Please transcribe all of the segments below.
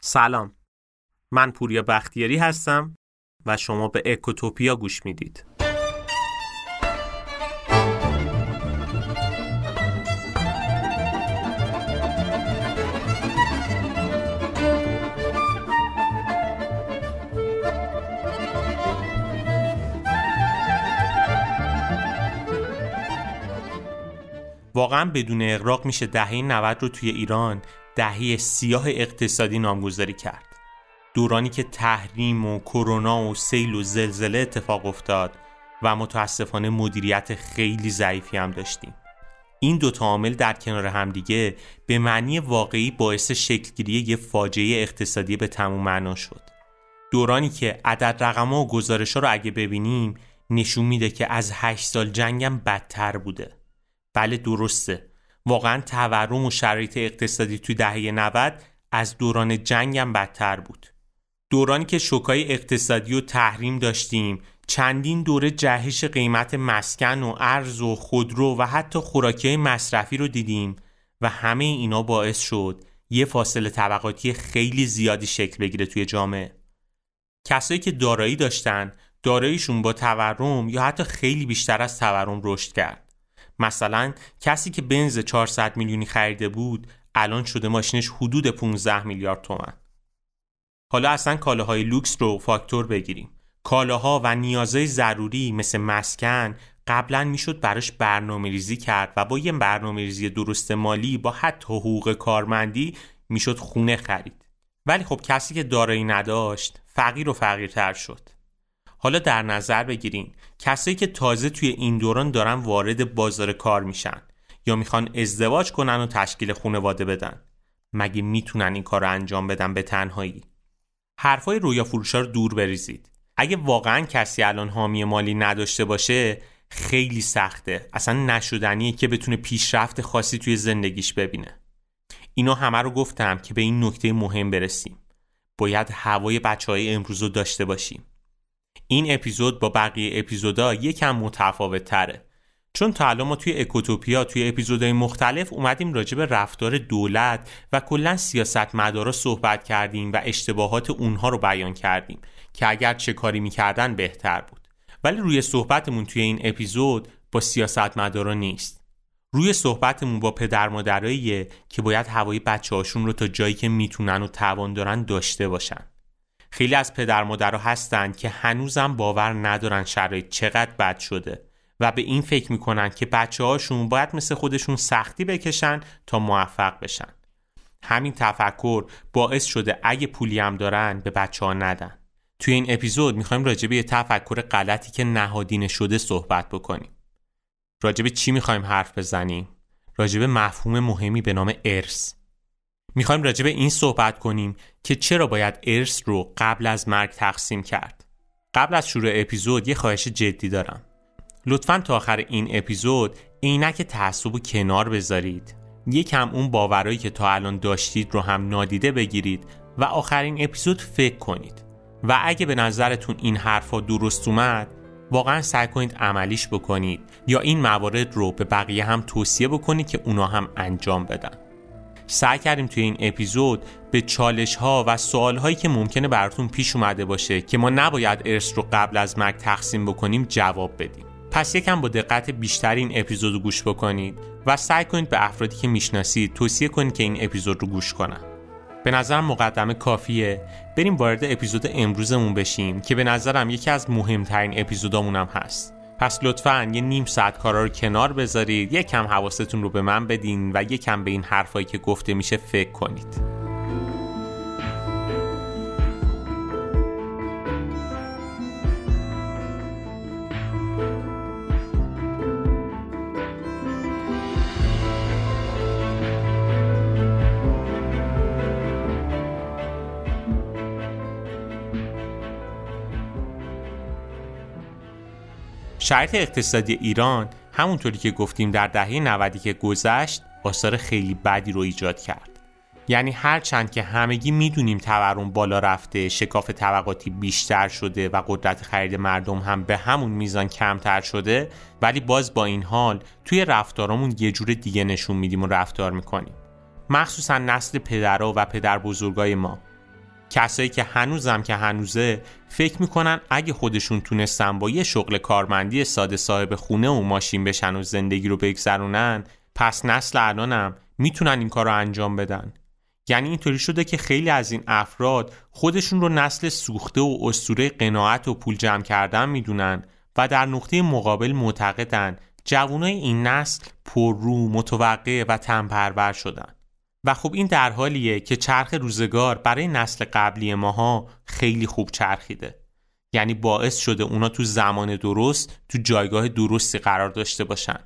سلام. من پوریا بختیاری هستم و شما به اکوتوپیا گوش می‌دید. واقعا بدون اقراق میشه دهه 90 رو توی ایران دهه سیاه اقتصادی نامگذاری کرد. دورانی که تحریم و کرونا و سیل و زلزله اتفاق افتاد و متاسفانه مدیریت خیلی ضعیفی هم داشتیم. این دو عامل در کنار همدیگه به معنی واقعی باعث شکلگیری یه فاجعه اقتصادی به تموم معنا شد. دورانی که عدد رقم و گزارش ها رو اگه ببینیم نشون میده که از هشت سال جنگم بدتر بوده. بله درسته. واقعا تورم و شرایط اقتصادی توی دهه 90 از دوران جنگم بدتر بود. دورانی که شوکای اقتصادی و تحریم داشتیم چندین دوره جهش قیمت مسکن و ارز و خودرو و حتی خوراکی مصرفی رو دیدیم و همه اینا باعث شد یه فاصله طبقاتی خیلی زیادی شکل بگیره توی جامعه. کسایی که دارایی داشتن داراییشون با تورم یا حتی خیلی بیشتر از تورم رشد کرد. مثلا کسی که بنز 400 میلیونی خریده بود الان شده ماشینش حدود 15 میلیارد تومن. حالا اصلا کالاهای لوکس رو فاکتور بگیریم. کالاها و نیازهای ضروری مثل مسکن قبلا می‌شد براش برنامه ریزی کرد و با یه برنامه ریزی درست مالی با حتی حقوق کارمندی می‌شد خونه خرید. ولی خب کسی که دارایی نداشت فقیر و فقیرتر شد. حالا در نظر بگیرین کسایی که تازه توی این دوران دارن وارد بازار کار میشن یا می‌خوان ازدواج کنن و تشکیل خانواده بدن. مگه می‌تونن این کار رو انجام بدن به تنهایی؟ حرفای رویا فروشا رو دور بریزید. اگه واقعا کسی الان حامی مالی نداشته باشه خیلی سخته. اصلا نشدنیه که بتونه پیشرفت خاصی توی زندگیش ببینه. اینا همه رو گفتم که به این نکته مهم برسیم. باید هوای بچه های امروز رو داشته باشیم. این اپیزود با بقیه اپیزودا یکم متفاوت تره چون تا الان ما توی اکوتوپیا توی اپیزودهای مختلف اومدیم راجع به رفتار دولت و کلا سیاستمدارا صحبت کردیم و اشتباهات اونها رو بیان کردیم که اگر چه کاری می‌کردن بهتر بود. ولی روی صحبتمون توی این اپیزود با سیاستمدارا نیست. روی صحبتمون با پدر مادراییه که باید هوای بچه هاشون رو تا جایی که می‌تونن و توان دارن داشته باشن. خیلی از پدر مادرها هستند که هنوزم باور ندارن شرایط چقدر بد شده و به این فکر می‌کنن که بچه هاشون باید مثل خودشون سختی بکشن تا موفق بشن. همین تفکر باعث شده اگه پولی هم دارن به بچه ها ندن. توی این اپیزود می‌خوایم راجع به تفکر غلطی که نهادینه شده صحبت بکنیم. راجع به چی می‌خوایم حرف بزنیم؟ راجع به مفهوم مهمی به نام ارث. می‌خوایم راجع به این صحبت کنیم که چرا باید ارث رو قبل از مرگ تقسیم کرد. قبل از شروع اپیزود یه خواهش جدی دارم. لطفا تا آخر این اپیزود عینک تعصب و کنار بذارید. یکم اون باورایی که تا الان داشتید رو هم نادیده بگیرید و آخرین اپیزود فکر کنید. و اگه به نظرتون این حرفا درست اومد واقعا سعی کنید عملیش بکنید یا این موارد رو به بقیه هم توصیه بکنید که اونا هم انجام بدن. سعی کردیم توی این اپیزود به چالش ها و سوال هایی که ممکنه براتون پیش اومده باشه که ما نباید ارث رو قبل از مرگ تقسیم بکنیم جواب بدیم. پس یکم با دقت بیشتر این اپیزود رو گوش بکنید و سعی کنید به افرادی که می‌شناسید توصیه کنید که این اپیزود رو گوش کنن. به نظرم مقدمه کافیه. بریم وارد اپیزود امروزمون بشیم که به نظرم یکی از مهمترین اپیزودامون هم هست. پس لطفا یه نیم ساعت کارا رو کنار بذارید یکم حواستون رو به من بدین و یکم به این حرفایی که گفته میشه فکر کنید. شرایط اقتصادی ایران همونطوری که گفتیم در دهه 90 که گذشت آثار خیلی بدی رو ایجاد کرد. یعنی هرچند که همگی می‌دونیم تورم بالا رفته شکاف طبقاتی بیشتر شده و قدرت خرید مردم هم به همون میزان کمتر شده ولی باز با این حال توی رفتارامون یه جور دیگه نشون میدیم و رفتار می‌کنیم. مخصوصا نسل پدرها و پدر بزرگای ما. کسایی که هنوزم که هنوزه فکر می‌کنن اگه خودشون تونستن با یه شغل کارمندی ساده صاحب خونه و ماشین بشن و زندگی رو بگذرونن پس نسل الانم می‌تونن این کار رو انجام بدن. یعنی اینطوری شده که خیلی از این افراد خودشون رو نسل سوخته و اسطوره قناعت و پول جمع کردن می‌دونن و در نقطه مقابل معتقدن جوانای این نسل پررو متوقع و تنپرور شدن. و خب این در حالیه که چرخ روزگار برای نسل قبلی ماها خیلی خوب چرخیده. یعنی باعث شده اونا تو زمان درست تو جایگاه درستی قرار داشته باشن.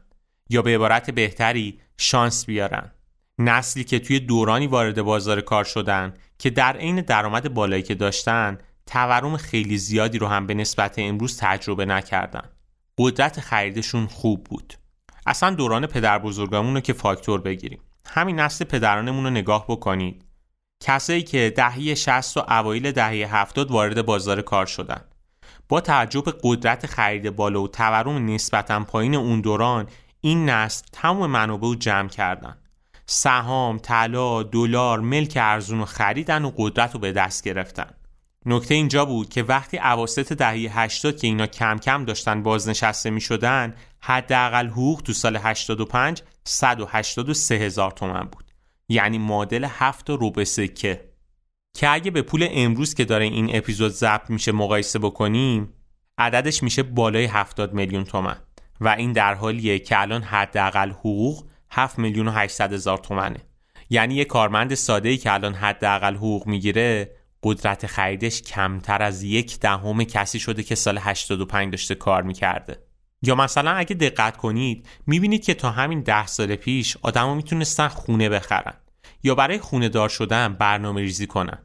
یا به عبارت بهتری شانس بیارن. نسلی که توی دورانی وارد بازار کار شدن که در عین درآمد بالایی که داشتن تورم خیلی زیادی رو هم به نسبت امروز تجربه نکردن. قدرت خریدشون خوب بود. اصلا دوران پدر بزرگمون رو که فاکتور بگیریم. همین نسل پدرانمون رو نگاه بکنید. کسایی که دهه 60 و اوایل دهه 70 وارد بازار کار شدن. با تعجب قدرت خرید بالا و تورم نسبتا پایین اون دوران این نسل تمام منابع رو جمع کردن. سهام، طلا، دلار، ملک ارزون رو خریدن و قدرت رو به دست گرفتن. نکته اینجا بود که وقتی عواسط دهه 80 که اینا کم کم داشتن بازنشسته می شدن حداقل حقوق تو سال 85 183 هزار تومن بود. یعنی معادل 7 روبه سکه. که اگه به پول امروز که داره این اپیزود ضبط میشه مقایسه بکنیم عددش میشه بالای 70 میلیون تومن. و این در حالیه که الان حداقل حقوق 7 میلیون و 800 هزار تومنه. یعنی یه کارمند ساده ای که الان حداقل حقوق می‌گیره قدرت خریدش کمتر از یک دهم کسی شده که سال 85 داشته کار می‌کرده. یا مثلا اگه دقت کنید می‌بینید که تا همین ده سال پیش آدما می‌تونستن خونه بخرن یا برای خونه دار شدن برنامه ریزی کنن.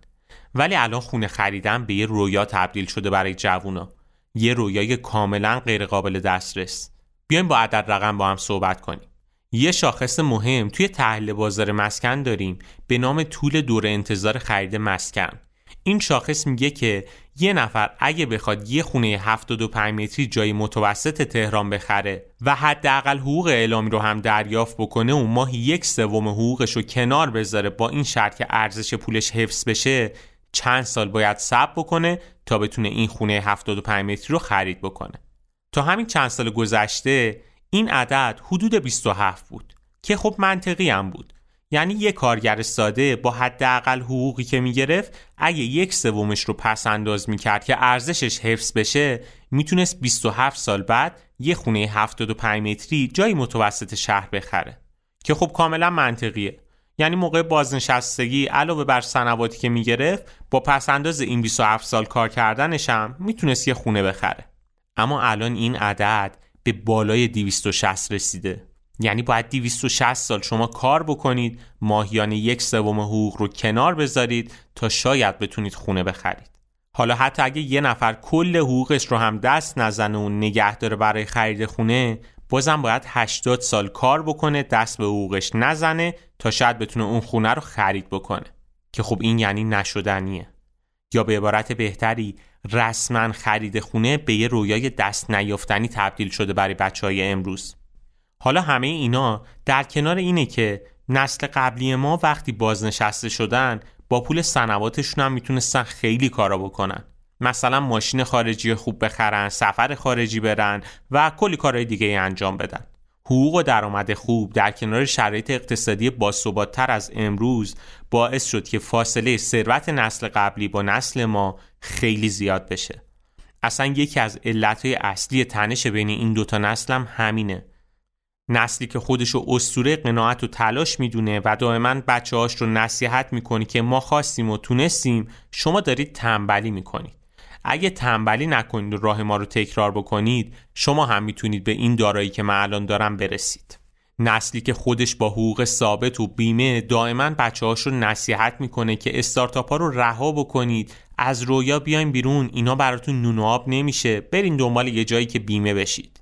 ولی الان خونه خریدن به یه رویا تبدیل شده برای جوونا. یه رویای کاملا غیرقابل دسترس. بیایم با عدد رقم با هم صحبت کنیم. یه شاخص مهم توی تحلیل بازار مسکن داریم به نام طول دور انتظار خرید مسکن. این شاخص میگه که یه نفر اگه بخواد یه خونه 75 متری جای متوسط تهران بخره و حداقل حقوق اعلامی رو هم دریافت بکنه و ماهی یک سوم حقوقش رو کنار بذاره با این شرط که ارزش پولش حفظ بشه چند سال باید صبر بکنه تا بتونه این خونه 75 متری رو خرید بکنه. تا همین چند سال گذشته این عدد حدود 27 بود که خب منطقی هم بود. یعنی یه کارگر ساده با حداقل حقوقی که می‌گرفت اگه یک سومش رو پس انداز می‌کرد که ارزشش حفظ بشه می‌تونست 27 سال بعد یه خونه 75 متری جای متوسط شهر بخره. که خب کاملا منطقیه. یعنی موقع بازنشستگی علاوه بر سنواتی که می‌گرفت با پس انداز این 27 سال کار کردنش هم می‌تونست یه خونه بخره. اما الان این عدد به بالای 260 رسیده. یعنی باید 260 سال شما کار بکنید ماهیانه یک سوم حقوق رو کنار بذارید تا شاید بتونید خونه بخرید. حالا حتی اگه یه نفر کل حقوقش رو هم دست نزنه و نگه داره برای خرید خونه بازم باید 80 سال کار بکنه دست به حقوقش نزنه تا شاید بتونه اون خونه رو خرید بکنه. که خب این یعنی نشدنیه. یا به عبارت بهتری رسما خرید خونه به یه رویای دست نیافتنی تبدیل شده برای بچه های امروز. حالا همه اینا در کنار اینه که نسل قبلی ما وقتی بازنشسته شدن با پول سنواتشون هم می‌تونستن خیلی کارا بکنن. مثلا ماشین خارجی خوب بخرن سفر خارجی برن و کلی کارهای دیگه انجام بدن. حقوق و درآمد خوب در کنار شرایط اقتصادی باثباتتر از امروز باعث شد که فاصله ثروت نسل قبلی با نسل ما خیلی زیاد بشه. اصلا یکی از علتهای اصلی تنش بین این دوتا نسل هم همینه. نسلی که خودش رو اسطوره قناعت و تلاش می‌دونه و دائما بچه هاش رو نصیحت می‌کنی که ما خواستیم و تونستیم شما دارید تنبلی می‌کنید. اگه تنبلی نکنید و راه ما رو تکرار بکنید شما هم می‌تونید به این دارایی که من الان دارم برسید. نسلی که خودش با حقوق ثابت و بیمه دائما بچه هاش رو نصیحت می‌کنه که استارتاپ ها رو رها بکنید از رویا بیاین بیرون اینا براتون نون و آب نمیشه. برین دنبال یه جایی که بیمه بشید.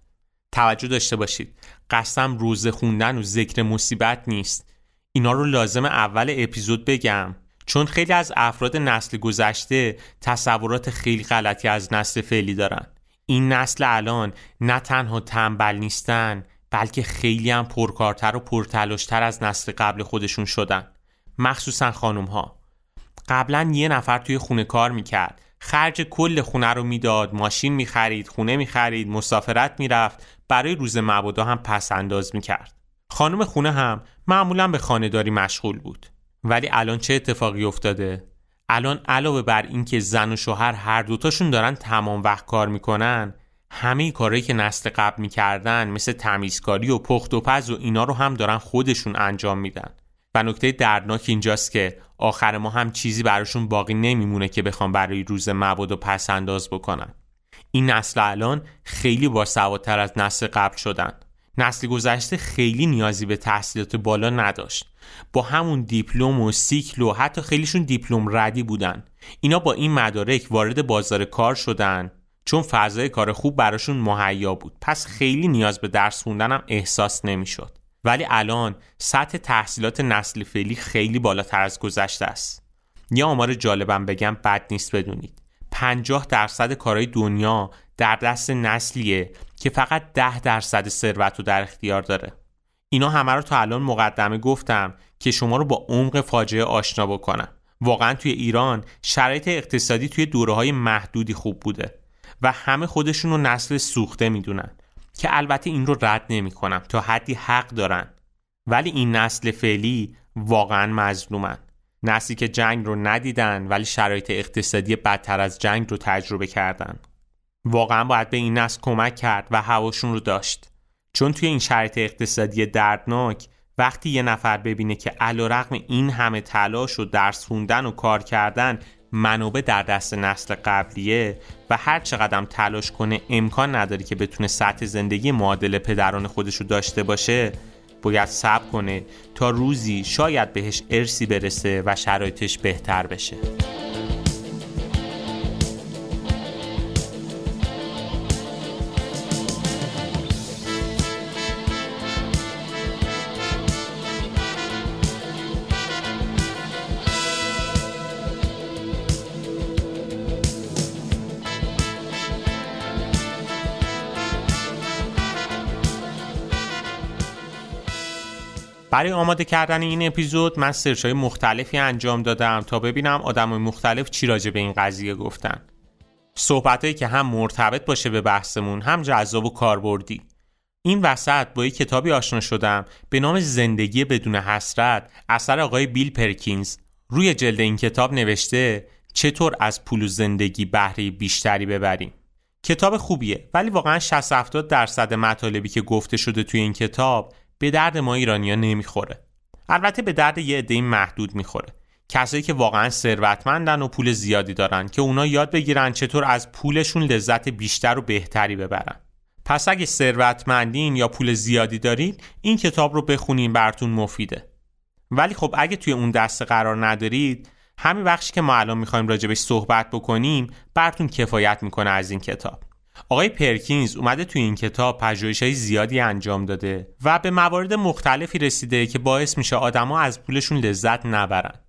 توجه داشته باشید. قسم روزه خوندن و ذکر مصیبت نیست. اینا رو لازم اول اپیزود بگم. چون خیلی از افراد نسل گذشته تصورات خیلی غلطی از نسل فعلی دارن. این نسل الان نه تنها تنبل نیستن بلکه خیلی هم پرکارتر و پرتلاشتر از نسل قبل خودشون شدن. مخصوصا خانم ها قبلا یه نفر توی خونه کار می‌کرد. خرج کل خونه رو می‌داد ماشین می‌خرید خونه می‌خرید مسافرت می‌رفت. برای روز مبادا هم پس انداز می‌کرد. خانم خونه هم معمولا به خانهداری مشغول بود. ولی الان چه اتفاقی افتاده؟ الان علاوه بر اینکه زن و شوهر هر دوتاشون دارن تمام وقت کار می‌کنن همه کارهایی که نسل قبل می‌کردن مثل تمیزکاری و پخت و پز و اینا رو هم دارن خودشون انجام میدن. و نکته دردناک اینجاست که آخر ما هم چیزی براشون باقی نمیمونه که بخوام برای روز مباد و پس انداز بکنن. این نسل الان خیلی باسوادتر از نسل قبل شدن. نسل گذشته خیلی نیازی به تحصیلات بالا نداشت. با همون دیپلم و سیکل و حتی خیلیشون دیپلم ردی بودن. اینا با این مدارک وارد بازار کار شدن. چون فضای کار خوب براشون مهیا بود. پس خیلی نیاز به درس خوندن هم احساس نمی‌شد. ولی الان سطح تحصیلات نسل فعلی خیلی بالاتر از گذشته است. یه آمار جالبم بگم بد نیست بدونید. 50 درصد کارهای دنیا در دست نسلیه که فقط 10 درصد ثروت رو در اختیار داره. اینا همه رو تا الان مقدمه گفتم که شما رو با عمق فاجعه آشنا بکنم. واقعا توی ایران شرایط اقتصادی توی دوره های محدودی خوب بوده و همه خودشون رو نسل سوخته می‌دونن. که البته این رو رد نمی کنم تا حدی حق دارن. ولی این نسل فعلی واقعا مظلومن. نسلی که جنگ رو ندیدن ولی شرایط اقتصادی بدتر از جنگ رو تجربه کردن. واقعا باید به این نسل کمک کرد و هواشون رو داشت. چون توی این شرایط اقتصادی دردناک وقتی یه نفر ببینه که رقم این همه تلاش و درس خوندن و کار کردن منابع در دست نسل قبلیه و هر چقدر تلاش کنه امکان نداره که بتونه سطح زندگی معادل پدران خودش رو داشته باشه باید صبر کنه تا روزی شاید بهش ارسی برسه و شرایطش بهتر بشه. برای آماده کردن این اپیزود من سرچ های مختلفی انجام دادم تا ببینم آدم مختلف چی راجع به این قضیه گفتن. صحبتهایی که هم مرتبط باشه به بحثمون هم جذاب و کاربردی. این وسط با یک کتابی آشنا شدم به نام زندگی بدون حسرت اثر آقای بیل پرکینز. روی جلد این کتاب نوشته چطور از پول و زندگی بهره بیشتری ببریم؟ کتاب خوبیه ولی واقعا 60 70 درصد مطالبی که گفته شده توی این کتاب به درد ما ایرانیا نمی‌خوره. البته به درد یه عده محدود می‌خوره. کسایی که واقعا ثروتمندن و پول زیادی دارن که اونا یاد بگیرن چطور از پولشون لذت بیشتر و بهتری ببرن. پس اگه ثروتمندین یا پول زیادی دارید این کتاب رو بخونین براتون مفیده. ولی خب اگه توی اون دسته قرار ندارید همین بخشی که ما الان می‌خوایم راجبش صحبت بکنیم براتون کفایت می‌کنه از این کتاب. آقای پرکینز اومده توی این کتاب پژوهش های زیادی انجام داده و به موارد مختلفی رسیده که باعث میشه آدما از پولشون لذت نبرن.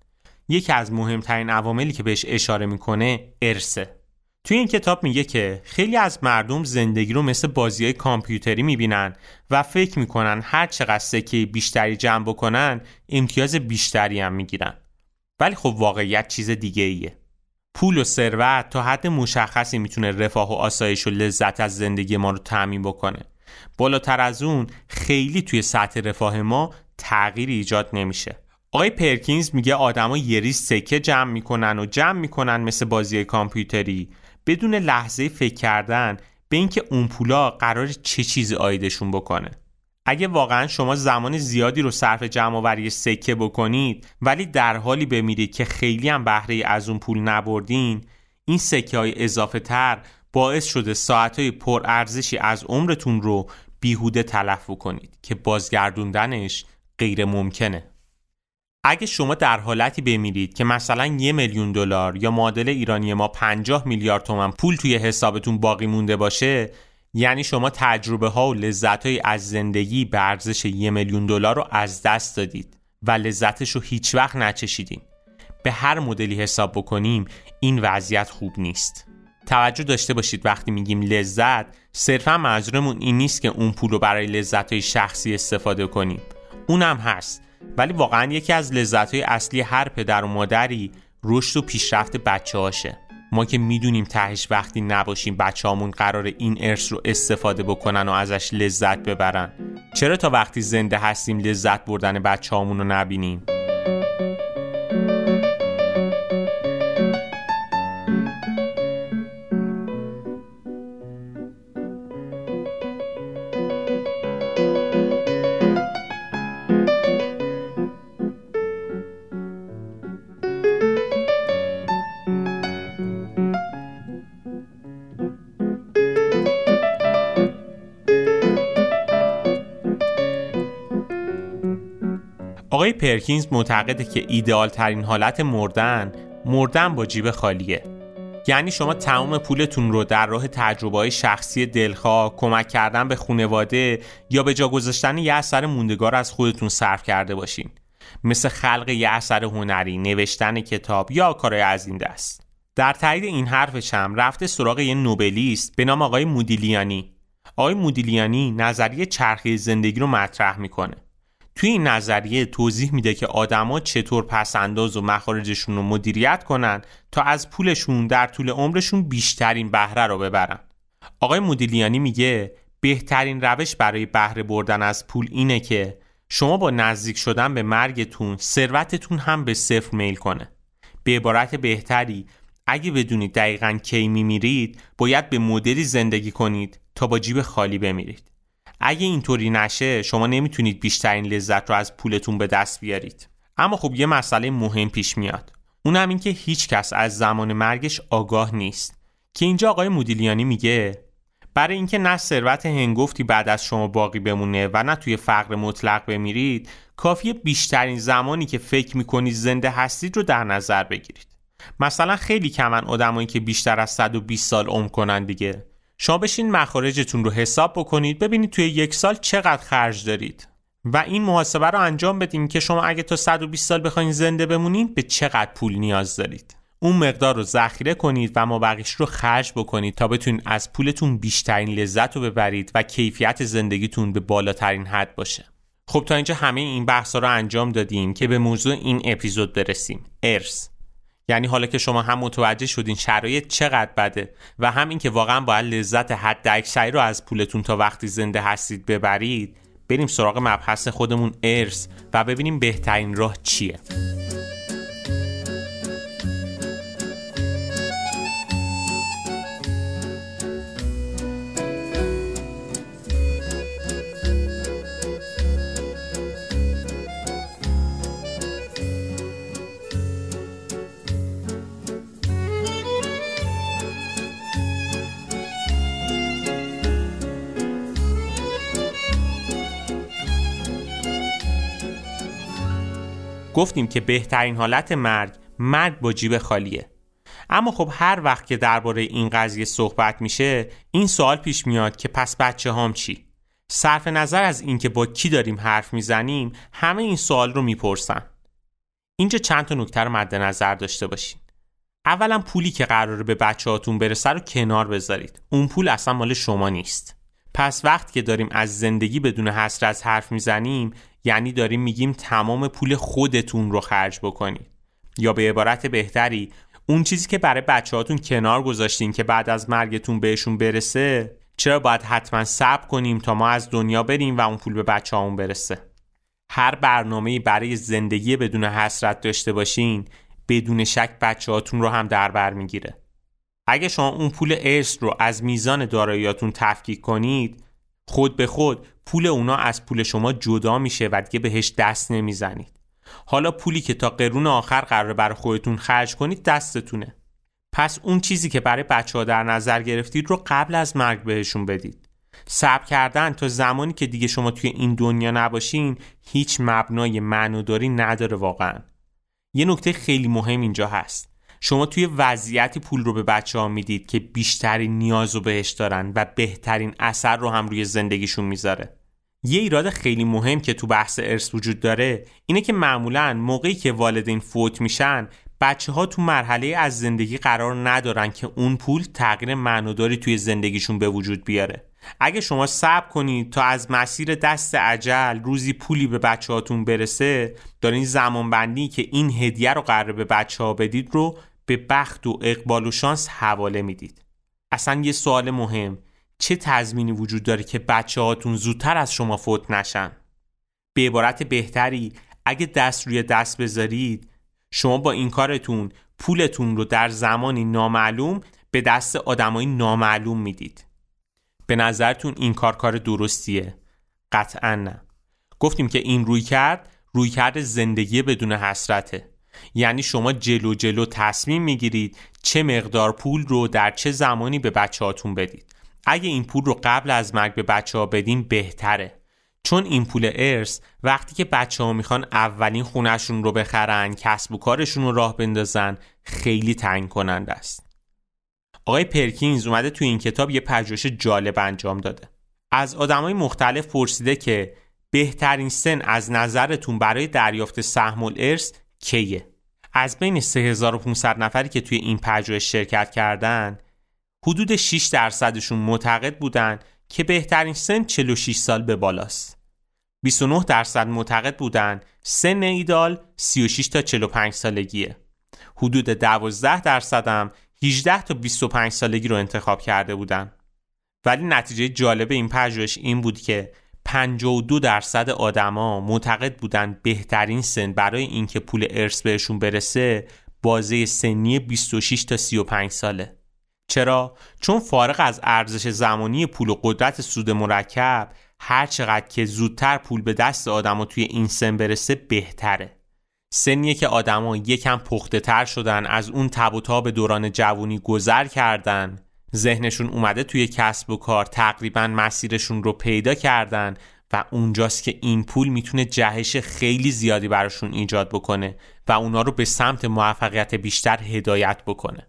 یکی از مهمترین عواملی که بهش اشاره می‌کنه ارسه. توی این کتاب میگه که خیلی از مردم زندگی رو مثل بازی های کامپیوتری می‌بینن و فکر می‌کنن هر چقدر سکه بیشتری جمع بکنن امتیاز بیشتری هم می‌گیرن. ولی خب واقعیت چیز دیگه ایه. پول و ثروت تا حد مشخصی می‌تونه رفاه و آسایش و لذت از زندگی ما رو تعمین بکنه. بالاتر از اون خیلی توی سطح رفاه ما تغییری ایجاد نمیشه. آقای پرکینز میگه آدما یه ریز سکه جمع می‌کنن و جمع می‌کنن مثل بازی کامپیوتری. بدون لحظه فکر کردن به اینکه اون پولا قرار چه چیزی آیدشون بکنه. اگه واقعا شما زمان زیادی رو صرف جمع آوری سکه بکنید ولی در حالی بمیرید که خیلی هم بهره از اون پول نبردین این سکه های اضافه تر باعث شده ساعت های پر ارزشی از عمرتون رو بیهوده تلف کنید که بازگردوندنش غیر ممکنه. اگه شما در حالتی بمیرید که مثلا یه میلیون دلار یا معادل ایرانی ما 50 میلیارد تومن پول توی حسابتون باقی مونده باشه یعنی شما تجربه ها و لذت های از زندگی به ارزش یه میلیون دلار رو از دست دادید و لذتش رو هیچ وقت نچشیدین. به هر مدلی حساب بکنیم این وضعیت خوب نیست. توجه داشته باشید وقتی میگیم لذت صرفا منظورمون این نیست که اون پول رو برای لذت های شخصی استفاده کنیم. اونم هست. ولی واقعا یکی از لذت های اصلی هر پدر و مادری رشد و پیشرفت بچه هاشه ما که می‌دونیم تهش وقتی نباشیم بچه همون قرار این ارث رو استفاده بکنن و ازش لذت ببرن. چرا تا وقتی زنده هستیم لذت بردن بچه رو نبینیم؟ آقای پرکینز معتقده که ایدئال ترین حالت مردن مردن با جیب خالیه. یعنی شما تمام پولتون رو در راه تجربه های شخصی دلخواه کمک کردن به خونواده یا به جا گذاشتن یه اثر موندگار از خودتون صرف کرده باشین. مثل خلق یه اثر هنری نوشتن کتاب یا کارهای از این دست. در تایید این حرفش هم رفته سراغ یه نوبلیست به نام آقای مودیلیانی. آقای مودیلیانی نظریه چرخه زندگی رو مطرح می‌کنه. توی این نظریه توضیح میده که آدما چطور پسنداز و مخارجشون رو مدیریت کنن تا از پولشون در طول عمرشون بیشترین بهره رو ببرن. آقای مدیلیانی میگه بهترین روش برای بهره بردن از پول اینه که شما با نزدیک شدن به مرگتون ثروتتون هم به صفر میل کنه. به عبارت بهتری اگه بدونید دقیقا کی میمیرید باید به مدلی زندگی کنید تا با جیب خالی بمیرید. اگه اینطوری نشه شما نمی‌تونید بیشترین لذت رو از پولتون به دست بیارید. اما خب یه مسئله مهم پیش میاد. اونم این که هیچ کس از زمان مرگش آگاه نیست. که اینجا آقای مودیلیانی میگه برای اینکه نه ثروت هنگفتی بعد از شما باقی بمونه و نه توی فقر مطلق بمیرید کافیه بیشترین زمانی که فکر می‌کنید زنده هستید رو در نظر بگیرید. مثلا خیلی کمن آدمایی که بیشتر از 120 سال عمر کنن دیگه. شما بشین مخارجتون رو حساب بکنید ببینید توی یک سال چقدر خرج دارید. و این محاسبه رو انجام بدین که شما اگه تا 120 سال بخواین زنده بمونید به چقدر پول نیاز دارید. اون مقدار رو ذخیره کنید و مابقیش رو خرج بکنید تا بتونید از پولتون بیشترین لذت رو ببرید و کیفیت زندگیتون به بالاترین حد باشه. خب تا اینجا همه این بحثا رو انجام دادیم که به موضوع این اپیزود برسیم. ارث. یعنی حالا که شما هم متوجه شدین شرایط چقدر بده و هم اینکه واقعا باید لذت حد اکثری رو از پولتون تا وقتی زنده هستید ببرید بریم سراغ مبحث خودمون ارث و ببینیم بهترین راه چیه. گفتیم که بهترین حالت مرگ مرگ با جیب خالیه. اما خب هر وقت که درباره این قضیه صحبت میشه این سوال پیش میاد که پس بچه هام چی؟ صرف نظر از اینکه با کی داریم حرف می‌زنیم همه این سوال رو می‌پرسن. اینجا چند تا نکته رو مد نظر داشته باشین. اولا پولی که قراره به بچه هاتون برسه رو کنار بذارید. اون پول اصلا مال شما نیست. پس وقت که داریم از زندگی بدون حسر از حرف می‌زنیم یعنی داریم میگیم تمام پول خودتون رو خرج بکنید یا به عبارت بهتری اون چیزی که برای بچهاتون کنار گذاشتین که بعد از مرگتون بهشون برسه چرا باید حتما صبر کنیم تا ما از دنیا بریم و اون پول به بچه همون برسه؟ هر برنامه برای زندگی بدون حسرت داشته باشین بدون شک بچهاتون رو هم در بر می‌گیره. اگه شما اون پول ارث رو از میزان داراییاتون تفکیک کنید خود به خود پول اونا از پول شما جدا میشه و دیگه بهش دست نمی‌زنید. حالا پولی که تا قرون آخر قرار برای خودتون خرج کنید دستتونه. پس اون چیزی که برای بچه ها در نظر گرفتید رو قبل از مرگ بهشون بدید. صبر کردن تا زمانی که دیگه شما توی این دنیا نباشین هیچ مبنای معنوداری نداره واقعا. یه نکته خیلی مهم اینجا هست. شما توی وضعیتی پول رو به بچه ها می‌دید که بیشترین نیاز رو بهش دارن و بهترین اثر رو هم روی زندگیشون می‌ذاره. یه ایراد خیلی مهم که تو بحث ارث وجود داره اینه که معمولا موقعی که والدین فوت میشن بچه ها تو مرحله از زندگی قرار ندارن که اون پول تغییر معناداری توی زندگیشون به وجود بیاره. اگه شما صبر کنید تا از مسیر دست عجل روزی پولی به بچه هاتون برسه دارین زمان بندی که این هدیه رو قرار به بچه ها بدید رو به بخت و اقبال و شانس حواله می‌دید. اصلا یه سوال مهم. چه تضمینی وجود داره که بچه هاتون زودتر از شما فوت نشن؟ به عبارت بهتری اگه دست روی دست بذارید شما با این کارتون پولتون رو در زمانی نامعلوم به دست آدمای نامعلوم می‌دید. به نظرتون این کار کار درستیه؟ قطعا نه. گفتیم که این روی کرد روی کرد زندگی بدون حسرته. یعنی شما جلو جلو تصمیم می‌گیرید چه مقدار پول رو در چه زمانی به بچه هاتون بدید. اگه این پول رو قبل از مرگ به بچه ها بدین بهتره. چون این پول ارث وقتی که بچه ها می‌خوان اولین خونشون رو بخرن کسب و کارشون رو راه بندازن خیلی تنگ کننده است. آقای پرکینز اومده تو این کتاب یه پژوهش جالب انجام داده. از آدمای مختلف پرسیده که بهترین سن از نظرتون برای دریافت سهم الارث کیه؟ از بین 3500 نفری که توی این پژوهش شرکت کردن حدود 6 درصدشون معتقد بودن که بهترین سن 46 سال به بالاست. 29 درصد معتقد بودن سن ایدال 36 تا 45 سالگیه. حدود 12 درصد هم 18 تا 25 سالگی رو انتخاب کرده بودن. ولی نتیجه جالب این پژوهش این بود که 52 درصد آدما معتقد بودن بهترین سن برای اینکه پول ارث بهشون برسه بازه سنی 26 تا 35 ساله. چرا؟ چون فارغ از ارزش زمانی پول و قدرت سود مرکب هر چقدر که زودتر پول به دست آدما توی این سن برسه بهتره. سنیه که آدما یکم پخته تر شدن از اون تب و تاب دوران جوونی گذر کردن ذهنشون اومده توی کسب و کار تقریبا مسیرشون رو پیدا کردن و اونجاست که این پول می‌تونه جهش خیلی زیادی براشون ایجاد بکنه و اونا رو به سمت موفقیت بیشتر هدایت بکنه.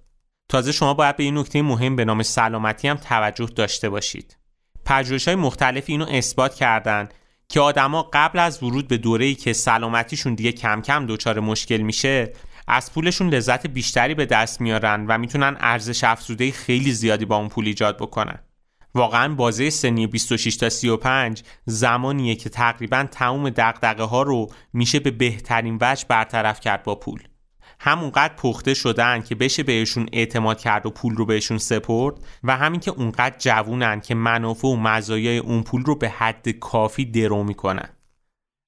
تازه شما باید به این نکته مهم به نام سلامتی هم توجه داشته باشید. پژوهش های مختلفی اینو اثبات کردن که آدما قبل از ورود به دوره‌ای که سلامتیشون دیگه کم کم دچار مشکل میشه از پولشون لذت بیشتری به دست میارن و می‌تونن ارزش افزوده خیلی زیادی با اون پول ایجاد بکنن. واقعا بازه سنی 26 تا 35 زمانیه که تقریبا تمام دقدقه ها رو میشه به بهترین وجه برطرف کرد با پول. همونقدر پخته شدن که بشه بهشون اعتماد کرد و پول رو بهشون سپرد و همین که اونقدر جوونن که منافع و مزایای اون پول رو به حد کافی درو می‌کنن.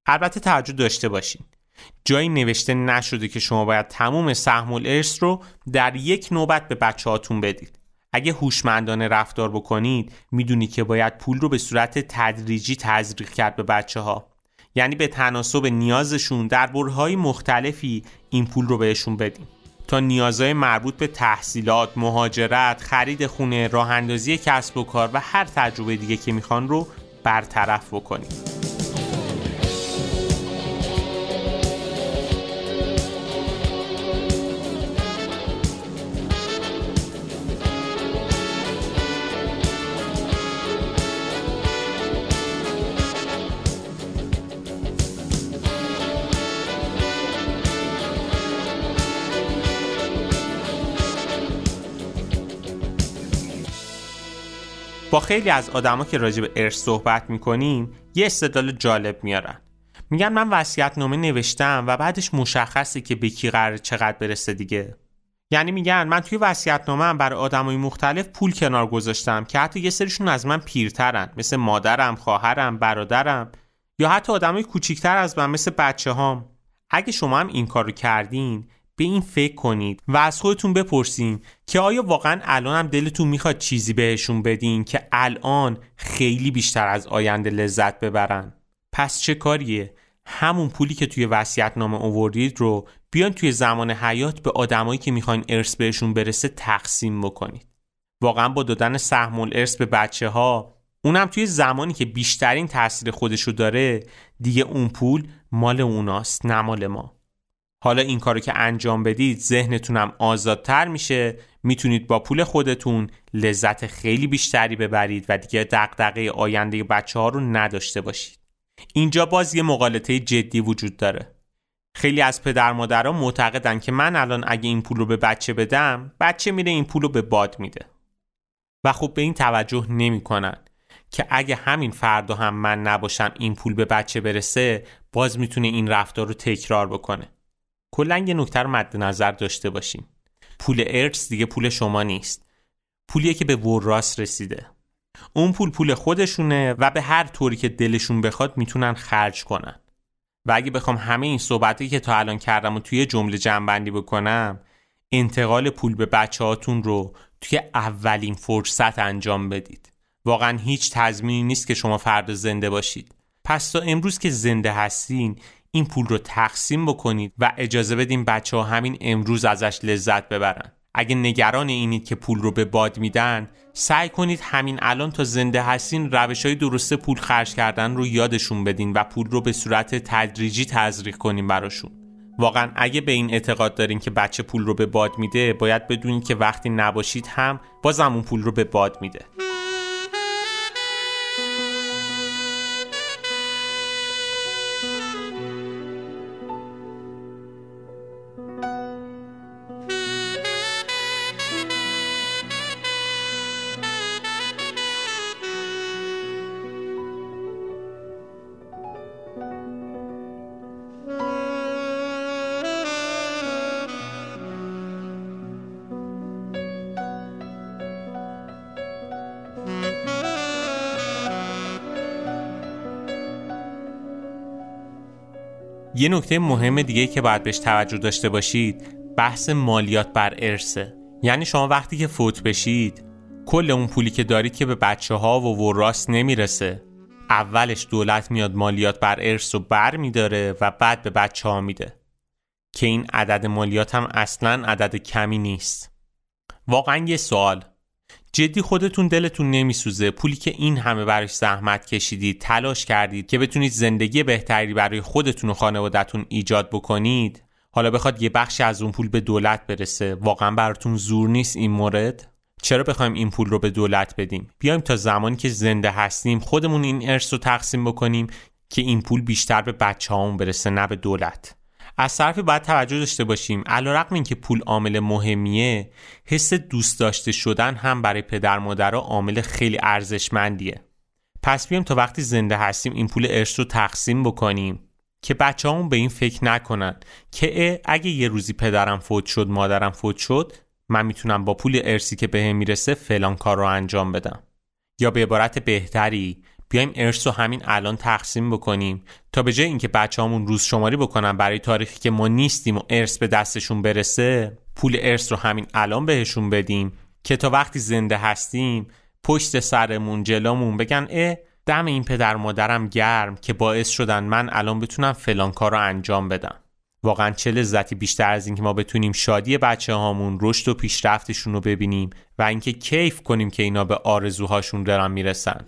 البته توجه داشته باشین. جایی نوشته نشده که شما باید تموم سهم الارث رو در یک نوبت به بچه هاتون بدید. اگه هوشمندانه رفتار بکنید می‌دونید که باید پول رو به صورت تدریجی تزریق کرد به بچه ها یعنی به تناسب نیازشون در برهای مختلفی این پول رو بهشون بدیم. تا نیازهای مربوط به تحصیلات، مهاجرت، خرید خونه، راه اندازی کسب و کار و هر تجربه دیگه که می‌خوان رو برطرف بکنیم. با خیلی از آدما که راجع به ارث صحبت می‌کنیم یه استدلال جالب میارن میگن من وصیت نامه نوشتم و بعدش مشخصه که به کی قرار چقدر برسه دیگه یعنی میگن من توی وصیت نامه برای آدمای مختلف پول کنار گذاشتم که حتی یه سریشون از من پیرترن مثل مادرم، خواهرم، برادرم یا حتی آدمای کوچیکتر از من مثل بچه هام. اگه شما هم این کارو کردین به این فکر کنید و از خودتون بپرسین که آیا واقعا الان هم دلتون می‌خواد چیزی بهشون بدین که الان خیلی بیشتر از آینده لذت ببرن؟ پس چه کاریه؟ همون پولی که توی وصیت نامه اووردید رو بیان توی زمان حیات به آدمایی که می‌خواین ارث بهشون برسه تقسیم بکنید. واقعا با دادن سهم ارث به بچه ها اونم توی زمانی که بیشترین تاثیر خودشو داره دیگه اون پول مال اوناست نه مال ما. حالا این کارو که انجام بدید ذهنتونم آزادتر میشه. می‌تونید با پول خودتون لذت خیلی بیشتری ببرید و دیگه دقدقه آینده بچه ها رو نداشته باشید. اینجا باز یه مقالطه جدی وجود داره. خیلی از پدر مادرها معتقدن که من الان اگه این پول رو به بچه بدم بچه میره این پول رو به باد میده. و خب به این توجه نمی‌کنن که اگه همین فردا هم من نباشم این پول به بچه برسه باز می‌تونه این رفتار رو تکرار بکنه. کلا یه نکته رو مد نظر داشته باشیم پول ارث دیگه پول شما نیست. پولیه که به وراس رسیده. اون پول پول خودشونه و به هر طوری که دلشون بخواد می‌تونن خرج کنن. و اگه بخوام همه این صحبتی که تا الان کردم و توی جمله جنبندی بکنم انتقال پول به بچه هاتون رو توی اولین فرصت انجام بدید. واقعا هیچ تضمینی نیست که شما فردا زنده باشید. پس تا امروز که زنده هستین این پول رو تقسیم بکنید و اجازه بدین بچه ها همین امروز ازش لذت ببرن. اگه نگران اینید که پول رو به باد میدن سعی کنید همین الان تا زنده هستین روش های درسته پول خرج کردن رو یادشون بدین و پول رو به صورت تدریجی تزریق کنین براشون. واقعا اگه به این اعتقاد دارین که بچه پول رو به باد میده باید بدونید که وقتی نباشید هم بازم اون پول رو به باد میده. یه نکته مهم دیگه که باید بهش توجه داشته باشید بحث مالیات بر ارثه. یعنی شما وقتی که فوت بشید کل اون پولی که دارید که به بچه ها و وراست نمی‌رسه. اولش دولت میاد مالیات بر ارث رو بر میداره و بعد به بچه ها میده. که این عدد مالیات هم اصلا عدد کمی نیست. واقعا یه سوال. جدی خودتون دلتون نمیسوزه. پولی که این همه براش زحمت کشیدید تلاش کردید که بتونید زندگی بهتری برای خودتون و خانوادتون ایجاد بکنید. حالا بخواد یه بخشی از اون پول به دولت برسه. واقعا براتون زور نیست این مورد؟ چرا بخوایم این پول رو به دولت بدیم؟ بیایم تا زمانی که زنده هستیم خودمون این ارث رو تقسیم بکنیم که این پول بیشتر به بچه هامون برسه نه به دولت. از طرفی باید توجه داشته باشیم. علیرغم اینکه پول عامل مهمیه حس دوست داشته شدن هم برای پدر مادرها عامل خیلی ارزشمندیه. پس بیایم تا وقتی زنده هستیم این پول ارث رو تقسیم بکنیم که بچه همون به این فکر نکنن که اگه یه روزی پدرم فوت شد مادرم فوت شد من می‌تونم با پول ارسی که بهم می‌رسه فلان کار رو انجام بدم. یا به عبارت بهتری بیایم ارث رو همین الان تقسیم بکنیم تا به جای اینکه بچه‌هامون روز شماری بکنن برای تاریخی که ما نیستیم و ارث به دستشون برسه پول ارث رو همین الان بهشون بدیم که تا وقتی زنده هستیم پشت سرمون جلامون بگن اه دم این پدر مادرم گرم که باعث شدن من الان بتونم فلان کار رو انجام بدم. واقعا چه لذتی بیشتر از اینکه ما بتونیم شادی بچه هامون رشد و پیشرفتشون رو ببینیم و اینکه کیف کنیم که اینا به آرزوهاشون دارن می‌رسن.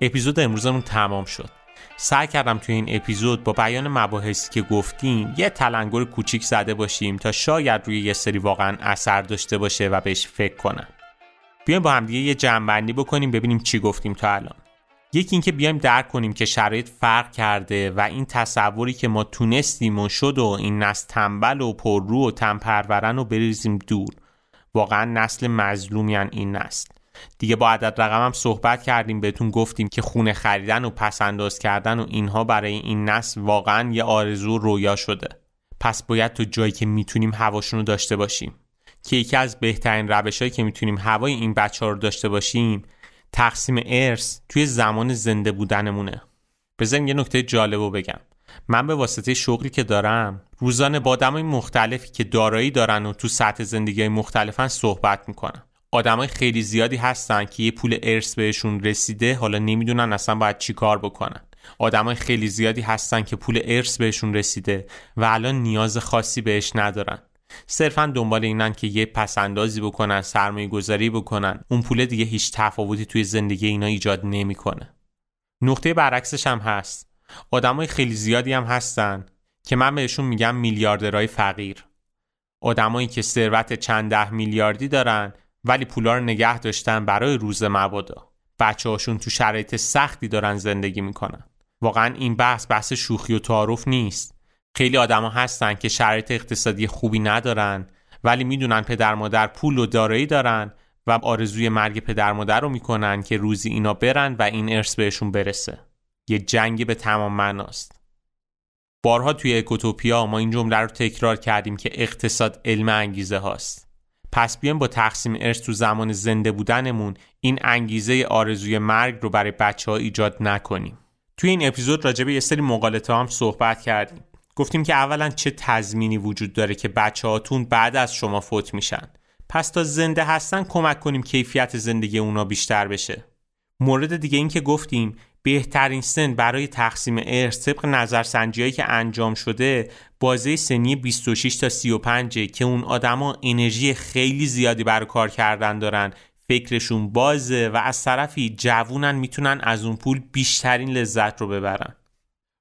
اپیزود امروزمون تمام شد. سعی کردم توی این اپیزود با بیان مباحثی که گفتیم یه تلنگر کوچیک زده باشیم تا شاید روی یه سری واقعا اثر داشته باشه و بهش فکر کنن بیایم با همدیگه یه جمعبندی بکنیم ببینیم چی گفتیم تا الان. یکی اینکه بیایم درک کنیم که شرایط فرق کرده و این تصوری که ما تونستیم و شد و این نسل تنبل و پررو و تنپرورن و بریزیم دور. واقعا نسل مظلومیان این نسل. دیگه با عدد رقم هم صحبت کردیم بهتون گفتیم که خونه خریدن و پسنداز کردن و اینها برای این نسل واقعا یه آرزو رویا شده. پس باید تو جایی که می‌تونیم هواشون رو داشته باشیم. که یکی از بهترین روشهایی که می‌تونیم هوای این بچه ها رو داشته باشیم تقسیم ارث توی زمان زنده بودنمونه. بذاریم یه نکته جالب بگم. من به واسطه شغلی که دارم روزانه با آدمای مختلفی که دارایی دارن و تو سطح زندگی مختلفن صحبت می‌کنم. آدمای خیلی زیادی هستن که یه پول ارث بهشون رسیده حالا نمی‌دونن اصلا باید چی کار بکنن. آدمای خیلی زیادی هستن که پول ارث بهشون رسیده و الان نیاز خاصی بهش ندارن. صرفا دنبال اینن که یه پسندازی بکنن سرمایه گذاری بکنن. اون پول دیگه هیچ تفاوتی توی زندگی اینا ایجاد نمی‌کنه. نقطه برعکسش هم هست. آدمای خیلی زیادی هم هستن که من بهشون میگم میلیاردرهای فقیر. آدمایی که ثروت چند ده میلیاردی دارن ولی پولا رو نگه داشتن برای روز مبادا. بچه هاشون تو شرایط سختی دارن زندگی می‌کنن. واقعا این بحث بحث شوخی و تعارف نیست. خیلی آدما هستن که شرایط اقتصادی خوبی ندارن ولی می‌دونن پدر مادر پول و دارایی دارن و آرزوی مرگ پدر مادر رو می‌کنن که روزی اینا برن و این ارث بهشون برسه. یه جنگی به تمام معناست. بارها توی اکوتوپیا ما این جمله رو تکرار کردیم که اقتصاد علم انگیزه هاست. پس بیایم با تقسیم ارث تو زمان زنده بودنمون این انگیزه آرزوی مرگ رو برای بچه ها ایجاد نکنیم. توی این اپیزود راجع به یه سری مقالطه هم صحبت کردیم. گفتیم که اولا چه تضمینی وجود داره که بچه هاتون بعد از شما فوت میشن. پس تا زنده هستن کمک کنیم کیفیت زندگی اونا بیشتر بشه. مورد دیگه این که گفتیم بهترین سن برای تقسیم ارث طبق نظرسنجی که انجام شده بازه سنی 26 تا 35 که اون آدما انرژی خیلی زیادی برای کار کردن دارن. فکرشون بازه و از طرفی جوونن می‌تونن از اون پول بیشترین لذت رو ببرن.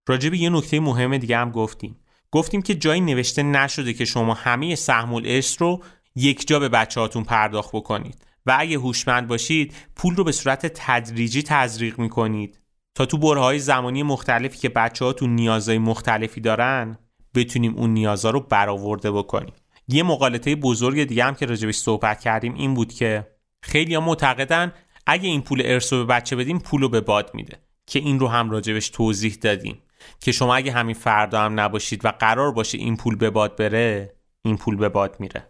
راجع به یه نکته مهم دیگه هم گفتیم. گفتیم که جایی نوشته نشده که شما همه سهم الارث رو یک جا به بچهاتون پرداخت بکنید. و اگه هوشمند باشید پول رو به صورت تدریجی تزریق می‌کنید. تا تو برهای زمانی مختلفی که بچه ها تو نیازهای مختلفی دارن بتونیم اون نیازها رو برآورده بکنیم. یه مقالطه بزرگ دیگه هم که راجبش صحبت کردیم این بود که خیلی ها معتقدن اگه این پول ارث به بچه بدیم پول رو به باد میده که این رو هم راجبش توضیح دادیم. که شما اگه همین فردا هم نباشید و قرار باشه این پول به باد بره این پول به باد میره.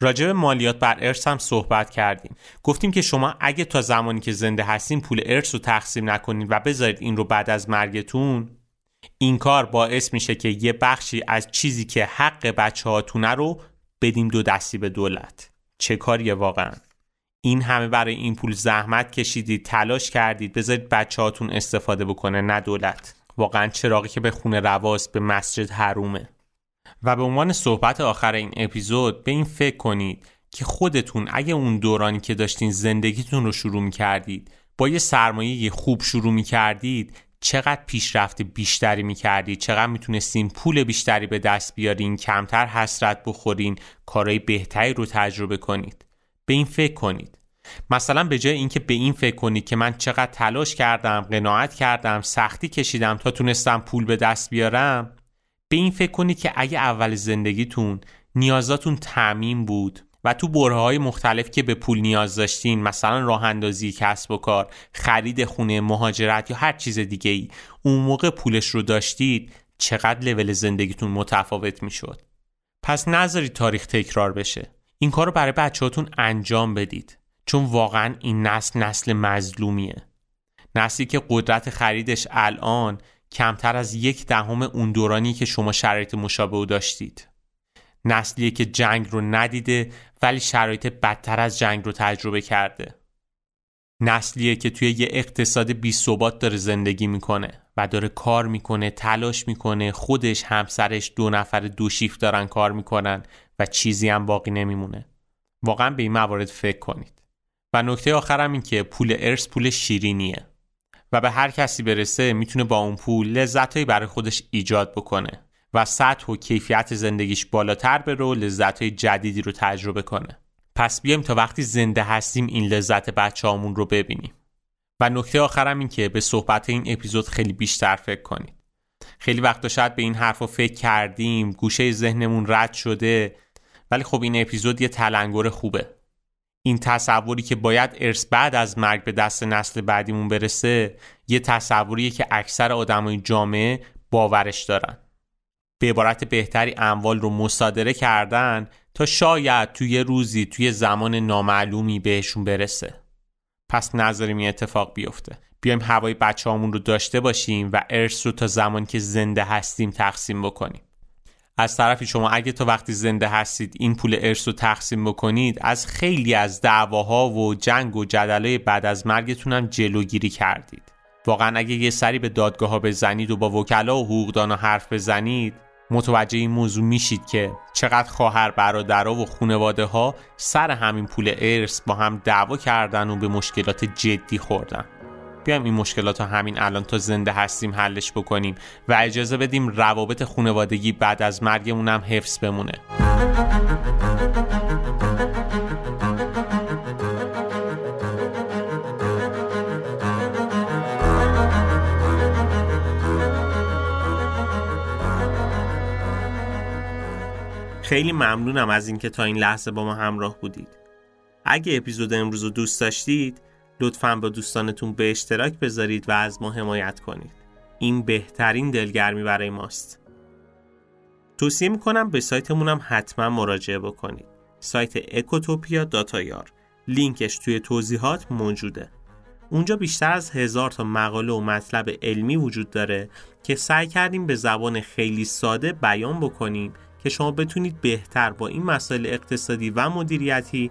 راجع به مالیات بر ارث هم صحبت کردیم. گفتیم که شما اگه تا زمانی که زنده هستین پول ارث رو تقسیم نکنید و بذارید این رو بعد از مرگتون این کار باعث میشه که یه بخشی از چیزی که حق بچه هاتونه رو بدیم دو دستی به دولت. چه کاریه واقعا؟ این همه برای این پول زحمت کشیدید تلاش کردید بذارید بچه هاتون استفاده بکنه نه دولت. واقعا چراغی که به خونه رواست به مسجد حرومه. و به عنوان صحبت آخر این اپیزود به این فکر کنید که خودتون اگه اون دورانی که داشتین زندگیتون رو شروع می کردید با یه سرمایه خوب شروع می کردید چقدر پیشرفت بیشتری می کردید چقدر می‌تونستین پول بیشتری به دست بیارین کمتر حسرت بخورین کارهای بهتری رو تجربه کنید؟ به این فکر کنید. مثلا به جای اینکه به این فکر کنید که من چقدر تلاش کردم قناعت کردم سختی کشیدم تا تونستم پول به دست بیارم به این فکر کنید که اگه اول زندگیتون نیازاتون تعمین بود و تو بره های مختلف که به پول نیاز داشتین مثلا راه اندازی کسب و کار خرید خونه مهاجرت یا هر چیز دیگه ای اون موقع پولش رو داشتید چقدر لول زندگیتون متفاوت می‌شد؟ پس نذارید تاریخ تکرار بشه. این کار رو برای بچهاتون انجام بدید. چون واقعا این نسل نسل مظلومیه. نسلی که قدرت خریدش الان کمتر از یک دهم اون دورانی که شما شرایط مشابه داشتید. نسلیه که جنگ رو ندیده ولی شرایط بدتر از جنگ رو تجربه کرده. نسلیه که توی یه اقتصاد بی ثبات داره زندگی می‌کنه و داره کار می‌کنه تلاش می‌کنه خودش همسرش دو نفر دو شیفت دارن کار می‌کنن و چیزی هم باقی نمیمونه. واقعا به این موارد فکر کنید. و نکته آخرم این که پول ارث پول شیرینیه. به هر کسی برسه می‌تونه با اون پول لذتهایی برای خودش ایجاد بکنه و سطح و کیفیت زندگیش بالاتر بره و لذتهای جدیدی رو تجربه کنه. پس بیایم تا وقتی زنده هستیم این لذت بچه رو ببینیم. و نکته آخرم این که به صحبت این اپیزود خیلی بیشتر فکر کنید. خیلی وقتا شاید به این حرف فکر کردیم گوشه ذهنمون رد شده ولی خب این اپیزود یه تلنگر خوبه. این تصوری که باید ارث بعد از مرگ به دست نسل بعدیمون برسه یه تصوریه که اکثر آدمای جامعه باورش دارن. به عبارت بهتری اموال رو مصادره کردن تا شاید توی روزی توی زمان نامعلومی بهشون برسه. پس نذاریم این اتفاق بیفته. بیایم هوای بچه رو داشته باشیم و ارث رو تا زمان که زنده هستیم تقسیم بکنیم. از طرفی شما اگه تا وقتی زنده هستید این پول ارث رو تقسیم بکنید از خیلی از دعواها و جنگ و جدلای بعد از مرگتون هم جلوگیری کردید. واقعا اگه یه سری به دادگاه ها بزنید و با وکلا و حقوقدانا حرف بزنید متوجه این موضوع میشید که چقدر خواهر برادرها و خونواده ها سر همین پول ارث با هم دعوا کردن و به مشکلات جدی خوردن. بیایم این مشکلات رو همین الان تا زنده هستیم حلش بکنیم و اجازه بدیم روابط خانوادگی بعد از مرگمون هم حفظ بمونه خیلی ممنونم از اینکه تا این لحظه با ما همراه بودید. اگه اپیزود امروز رو دوست داشتید لطفا با دوستانتون به اشتراک بذارید و از ما حمایت کنید. این بهترین دلگرمی برای ماست. توصیه می‌کنم به سایتمون هم حتما مراجعه بکنید. سایت اکوتوپیا داتایار لینکش توی توضیحات موجوده. اونجا بیشتر از هزار تا مقاله و مطلب علمی وجود داره که سعی کردیم به زبان خیلی ساده بیان بکنیم که شما بتونید بهتر با این مسائل اقتصادی و مدیریتی